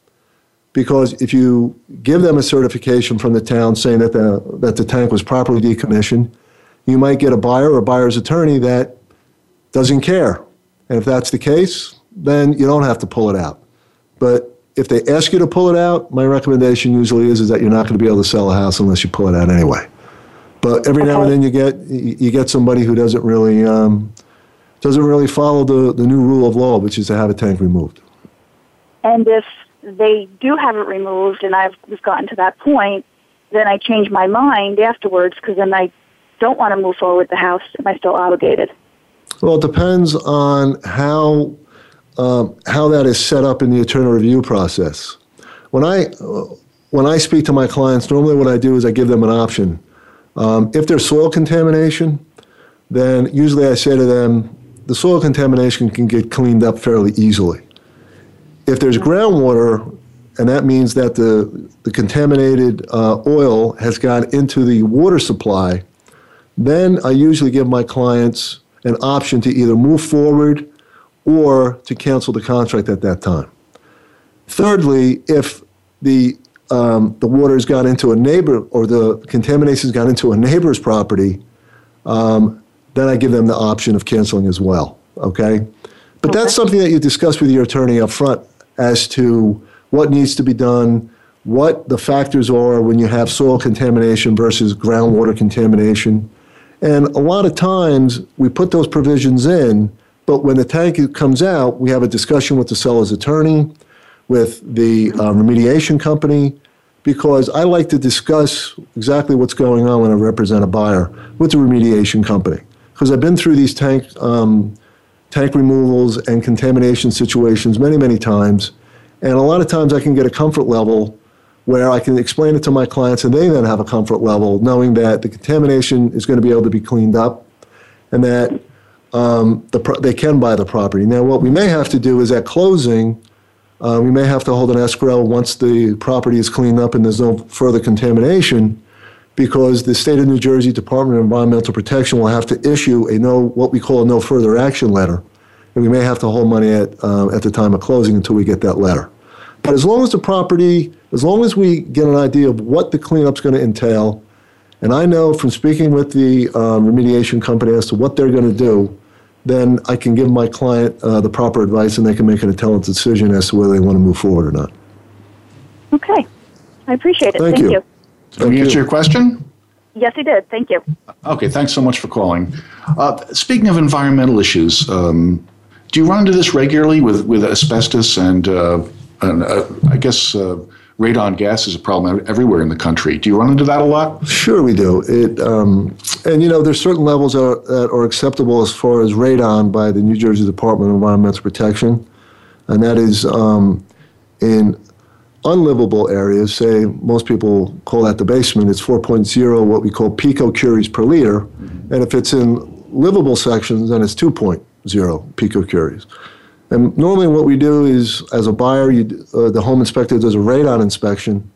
Because if you give them a certification from the town saying that the, that the tank was properly decommissioned, you might get a buyer or a buyer's attorney that doesn't care. And if that's the case, then you don't have to pull it out. But if they ask you to pull it out, my recommendation usually is, is that you're not going to be able to sell a house unless you pull it out anyway. But every now and then you get you get somebody who doesn't really um, doesn't really follow the, the new rule of law, which is to have a tank removed. And if they do have it removed, and I've gotten to that point, then I change my mind afterwards because then I don't want to move forward with the house. Am I still obligated? Well, it depends on how um, how that is set up in the attorney review process. When I when I speak to my clients, normally what I do is I give them an option. Um, if there's soil contamination, then usually I say to them, the soil contamination can get cleaned up fairly easily. If there's groundwater, and that means that the, the contaminated uh, oil has gone into the water supply, then I usually give my clients an option to either move forward or to cancel the contract at that time. Thirdly, if the um, the water has got into a neighbor or the contamination has got into a neighbor's property, um, then I give them the option of canceling as well. Okay, but okay. that's something that you discuss with your attorney up front as to what needs to be done, what the factors are when you have soil contamination versus groundwater contamination. And a lot of times we put those provisions in, but when the tank comes out, we have a discussion with the seller's attorney, with the uh, remediation company, because I like to discuss exactly what's going on when I represent a buyer with the remediation company. Because I've been through these tank, um, tank removals and contamination situations many, many times. And a lot of times I can get a comfort level where I can explain it to my clients and they then have a comfort level knowing that the contamination is going to be able to be cleaned up and that um, the pro- they can buy the property. Now, what we may have to do is at closing, uh, we may have to hold an escrow once the property is cleaned up and there's no further contamination, because the state of New Jersey Department of Environmental Protection will have to issue a no what we call a no further action letter, and we may have to hold money at uh, at the time of closing until we get that letter. But as long as the property, as long as we get an idea of what the cleanup's going to entail, and I know from speaking with the um, remediation company as to what they're going to do, then I can give my client uh, the proper advice and they can make an intelligent decision as to whether they want to move forward or not. Okay. I appreciate it. Thank, Thank you. you. Did we answer your question? Yes, he did. Thank you. Okay, thanks so much for calling. Uh, speaking of environmental issues, um, do you run into this regularly with, with asbestos and, uh, and uh, I guess uh, radon gas is a problem everywhere in the country. Do you run into that a lot? Sure, we do. It, um, and you know, there's certain levels that are, that are acceptable as far as radon by the New Jersey Department of Environmental Protection, and that is um, in unlivable areas. Say most people call that the basement. It's 4.0, what we call picocuries per liter, and if it's in livable sections, then it's 2.0 picocuries. And normally, what we do is, as a buyer, you, uh, the home inspector does a radon inspection,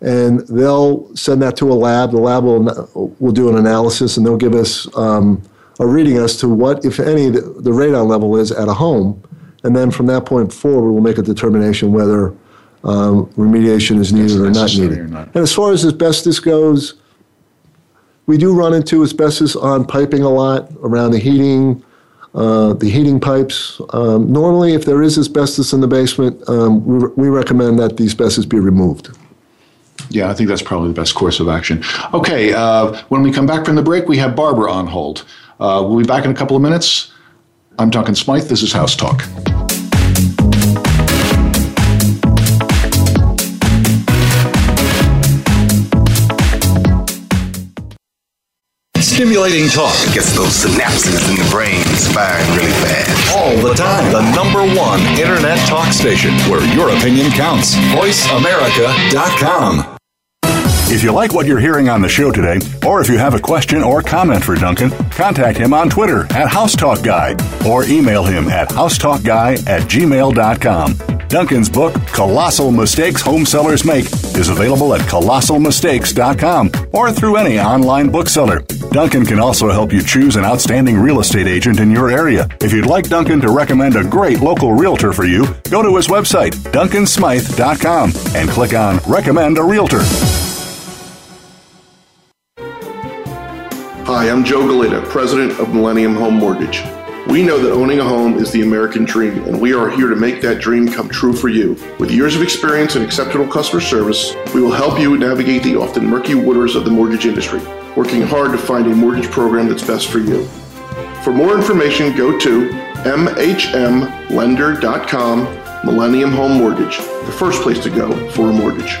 and they'll send that to a lab. The lab will will do an analysis, and they'll give us um, a reading as to what, if any, the, the, radon level is at a home. And then from that point forward, we'll make a determination whether um, remediation is needed or not needed. Or not. And as far as asbestos goes, we do run into asbestos on piping a lot around the heating uh, the heating pipes. Um, normally, if there is asbestos in the basement, um, we, we recommend that the asbestos be removed. Yeah, I think that's probably the best course of action. Okay, uh, when we come back from the break, we have Barbara on hold. Uh, we'll be back in a couple of minutes. I'm Duncan Smythe. This is House Talk. Stimulating talk gets those synapses in the brain firing really fast. All the time. The number one internet talk station where your opinion counts. VoiceAmerica.com. If you like what you're hearing on the show today, or if you have a question or comment for Duncan, contact him on Twitter at HouseTalkGuy or email him at housetalkguy at gmail.com. Duncan's book, Colossal Mistakes Home Sellers Make, is available at colossalmistakes.com or through any online bookseller. Duncan can also help you choose an outstanding real estate agent in your area. If you'd like Duncan to recommend a great local realtor for you, go to his website, duncansmythe.com, and click on Recommend a Realtor. Hi, I'm Joe Galita, president of Millennium Home Mortgage. We know that owning a home is the American dream, and we are here to make that dream come true for you. With years of experience and exceptional customer service, we will help you navigate the often murky waters of the mortgage industry, working hard to find a mortgage program that's best for you. For more information, go to mhmlender.com, Millennium Home Mortgage, the first place to go for a mortgage.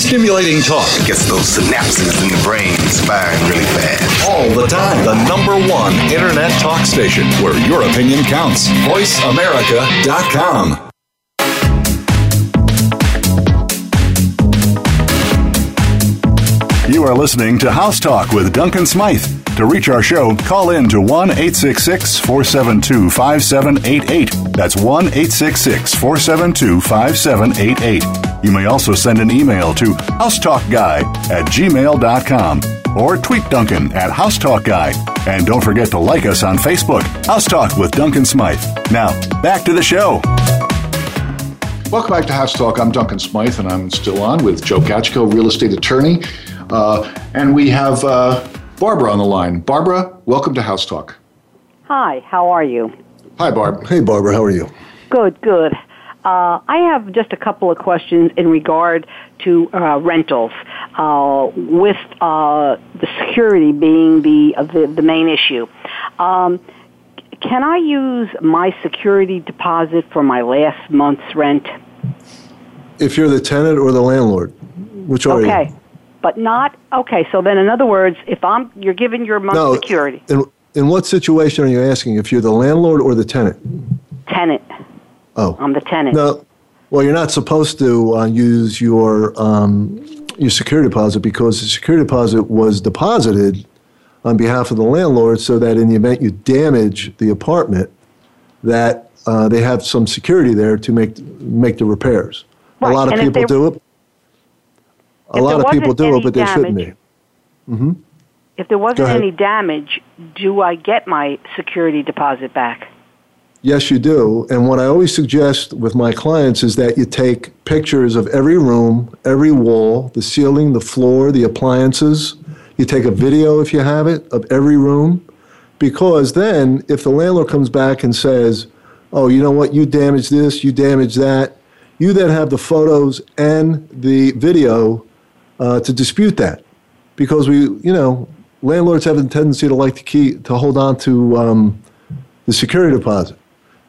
Stimulating talk Gets those synapses in the brain firing really fast. all the time. The number one internet talk station where your opinion counts. VoiceAmerica.com. You are listening to House Talk with Duncan Smythe. To reach our show, call in to 1 866 472 5788. That's 1 866 472 5788. You may also send an email to housetalkguy at gmail.com or tweet Duncan at housetalkguy. And don't forget to like us on Facebook, House Talk with Duncan Smythe. Now, back to the show. Welcome back to House Talk. I'm Duncan Smythe, and I'm still on with Joe Gachko, real estate attorney. Uh, and we have uh, Barbara on the line. Barbara, welcome to House Talk. Hi, how are you? Hi, Barb. Hey, Barbara, how are you? Good, good. Uh, I have just a couple of questions in regard to uh, rentals, uh, with uh, the security being the, uh, the the main issue. Um, can I use my security deposit for my last month's rent? If you're the tenant or the landlord, which are you? Okay, but not okay. So then, in other words, if I'm you're giving your month's No. security In, in what situation are you asking? If you're the landlord or the tenant? tenant, Oh. I'm the tenant. No. Well, you're not supposed to uh, use your um, your security deposit because the security deposit was deposited on behalf of the landlord, so that in the event you damage the apartment, that uh, they have some security there to make make the repairs. Right, A lot of and people they- do it. A lot of people do it, but they shouldn't be. damage- hmm If there wasn't any damage, do I get my security deposit back? Yes, you do. And what I always suggest with my clients is that you take pictures of every room, every wall, the ceiling, the floor, the appliances. You take a video, if you have it, of every room. Because then, if the landlord comes back and says, oh, you know what, you damaged this, you damaged that, you then have the photos and the video uh, to dispute that. Because we, you know, landlords have a tendency to like to key, to hold on to um, the security deposit.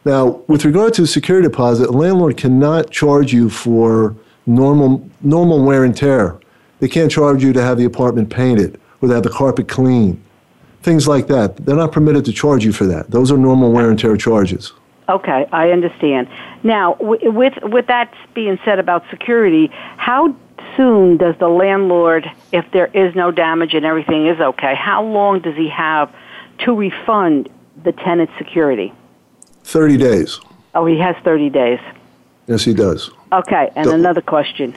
Now, with regard to security deposit, a landlord cannot charge you for normal normal wear and tear. They can't charge you to have the apartment painted or to have the carpet cleaned, things like that. They're not permitted to charge you for that. Those are normal wear and tear charges. Okay, I understand. Now, with with that being said about security, how soon does the landlord, if there is no damage and everything is okay, how long does he have to refund the tenant's security? 30 days. Oh, he has 30 days. Yes, he does. Okay, and So- another question.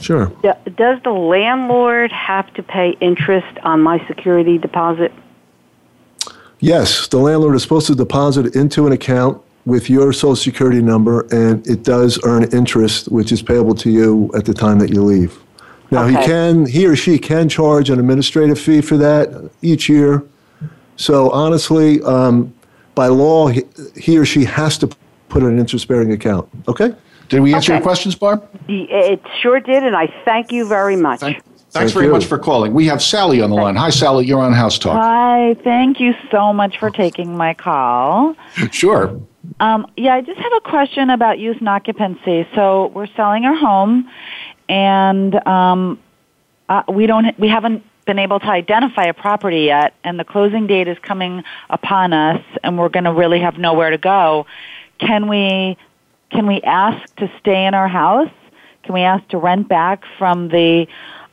Sure. Do- Does the landlord have to pay interest on my security deposit? Yes, the landlord is supposed to deposit it into an account with your social security number, and it does earn interest, which is payable to you at the time that you leave. Now, he can, he or she can charge an administrative fee for that each year. So honestly, um, by law, he, he or she has to put an interest-bearing account. Okay? Did we answer Okay. your questions, Barb? It sure did, and I thank you very much. Thank, Thanks very much for calling. We have Sally on the line. Hi, Sally. You're on House Talk. Hi. Thank you so much for taking my call. Sure. Um, yeah, I just have a question about use and occupancy. So we're selling our home, and um, uh, we don't we haven't been able to identify a property yet, and the closing date is coming upon us, and we're going to really have nowhere to go. Can we can we ask to stay in our house? Can we ask to rent back from the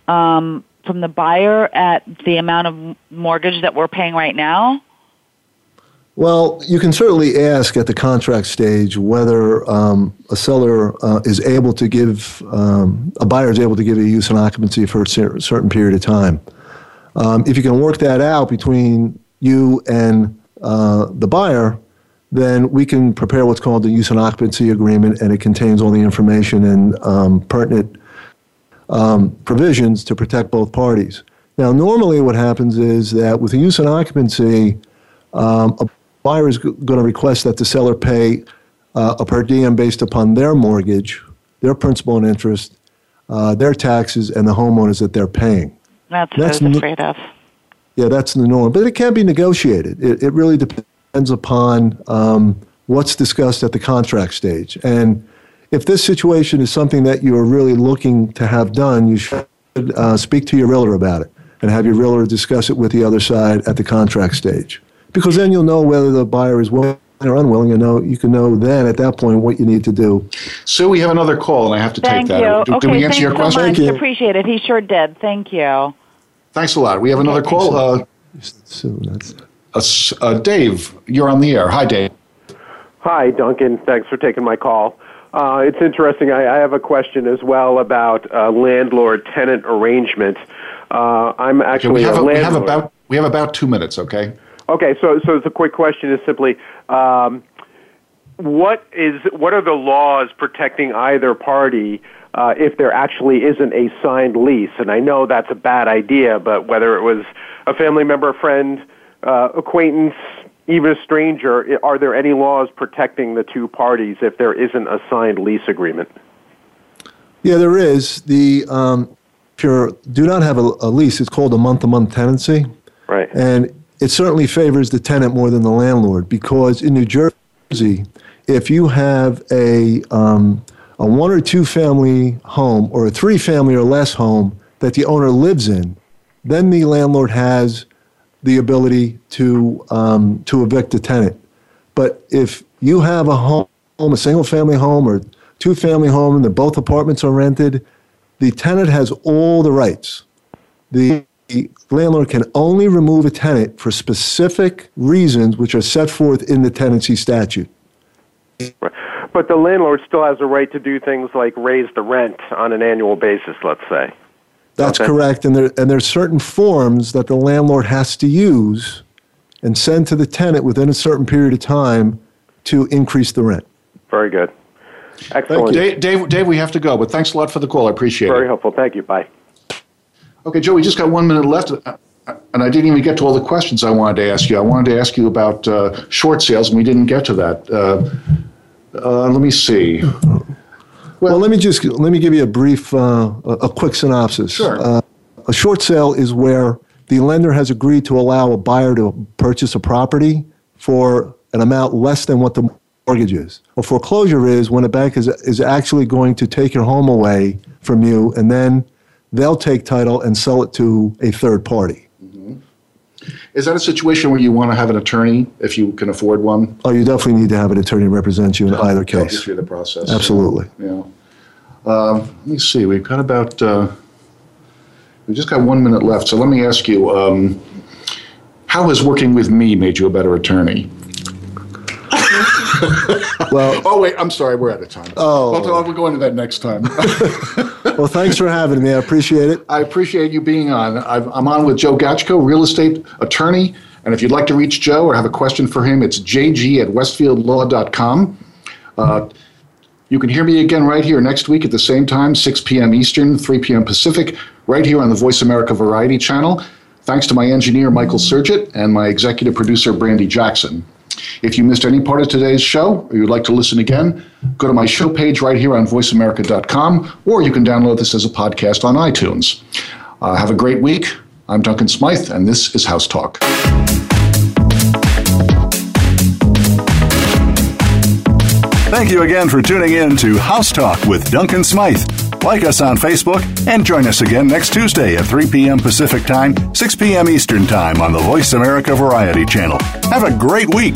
um, from the buyer at the amount of mortgage that we're paying right now? Well, you can certainly ask at the contract stage whether um, a seller uh, is able to give, um, a buyer is able to give a use and occupancy for a cer- certain period of time. Um, if you can work that out between you and uh, the buyer, then we can prepare what's called the use and occupancy agreement, and it contains all the information and um, pertinent um, provisions to protect both parties. Now, normally what happens is that with the use and occupancy, um, a buyer is g- going to request that the seller pay uh, a per diem based upon their mortgage, their principal and interest, uh, their taxes, and the homeowners that they're paying. That's, That's what I was afraid of. Yeah, that's the norm. But it can be negotiated. It, it really depends upon um, what's discussed at the contract stage. And if this situation is something that you are really looking to have done, you should uh, speak to your realtor about it and have your realtor discuss it with the other side at the contract stage. Because then you'll know whether the buyer is willing or unwilling, and know you can know then at that point what you need to do. So we have another call, and I have to Thank take you. that. Did, okay, did we answer thanks your so question? much. Appreciate it. He sure did. Thank you. Thanks a lot. We have another call. Uh, uh, S- uh, Dave, you're on the air. Hi, Dave. Hi, Duncan. Thanks for taking my call. Uh, it's interesting. I, I have a question as well about uh, landlord-tenant arrangement. Uh, I'm Okay, actually we have, a a, we landlord. have about we have about two minutes. Okay. Okay, so so the quick question is simply, um, what is what are the laws protecting either party uh, if there actually isn't a signed lease? And I know that's a bad idea, but whether it was a family member, a friend, uh, acquaintance, even a stranger, are there any laws protecting the two parties if there isn't a signed lease agreement? Yeah, there is. The um, if you do not have a, a lease, it's called a month-to-month tenancy. Right. And it certainly favors the tenant more than the landlord because in New Jersey, if you have a um, a one or two family home or a three family or less home that the owner lives in, then the landlord has the ability to um, to evict the tenant. But if you have a home, a single family home or two family home, and both apartments are rented, the tenant has all the rights. The landlord can only remove a tenant for specific reasons which are set forth in the tenancy statute. But the landlord still has a right to do things like raise the rent on an annual basis, let's say. That's Okay. correct, and there and there's certain forms that the landlord has to use and send to the tenant within a certain period of time to increase the rent. Very good. Thank Excellent. you. Dave, Dave, Dave, we have to go, but thanks a lot for the call. I appreciate Very it. Very helpful. Thank you. Bye. Okay, Joe, we just got one minute left, uh, and I didn't even get to all the questions I wanted to ask you. I wanted to ask you about uh, short sales, and we didn't get to that. Uh, uh, let me see. Well, let me just let me give you a brief, uh, a, a quick synopsis. Sure. Uh, a short sale is where the lender has agreed to allow a buyer to purchase a property for an amount less than what the mortgage is. A foreclosure is when a bank is is actually going to take your home away from you, and then they'll take title and sell it to a third party. Is that a situation where you want to have an attorney if you can afford one? Oh, you definitely need to have an attorney represent you in either Help you case. through the process. Absolutely. Yeah. Um, let me see. We've got about. Uh, we've just got one minute left, so let me ask you: um, How has working with me made you a better attorney? well, oh wait, I'm sorry, we're out of time. Oh. well, we'll go into that next time. Well, thanks for having me. I appreciate it. I appreciate you being on. I've, I'm on with Joe Gachko, real estate attorney. And if you'd like to reach Joe or have a question for him, it's jg at westfieldlaw.com. Uh, you can hear me again right here next week at the same time, 6 p.m. Eastern, 3 p.m. Pacific, right here on the Voice America Variety channel. Thanks to my engineer, Michael Surgit, and my executive producer, Brandy Jackson. If you missed any part of today's show or you'd like to listen again, go to my show page right here on voiceamerica.com, or you can download this as a podcast on iTunes. Uh, have a great week. I'm Duncan Smythe, and this is House Talk. Thank you again for tuning in to House Talk with Duncan Smythe like us on Facebook, and join us again next Tuesday at 3 p.m. Pacific Time, 6 p.m. Eastern Time on the Voice America Variety Channel. Have a great week.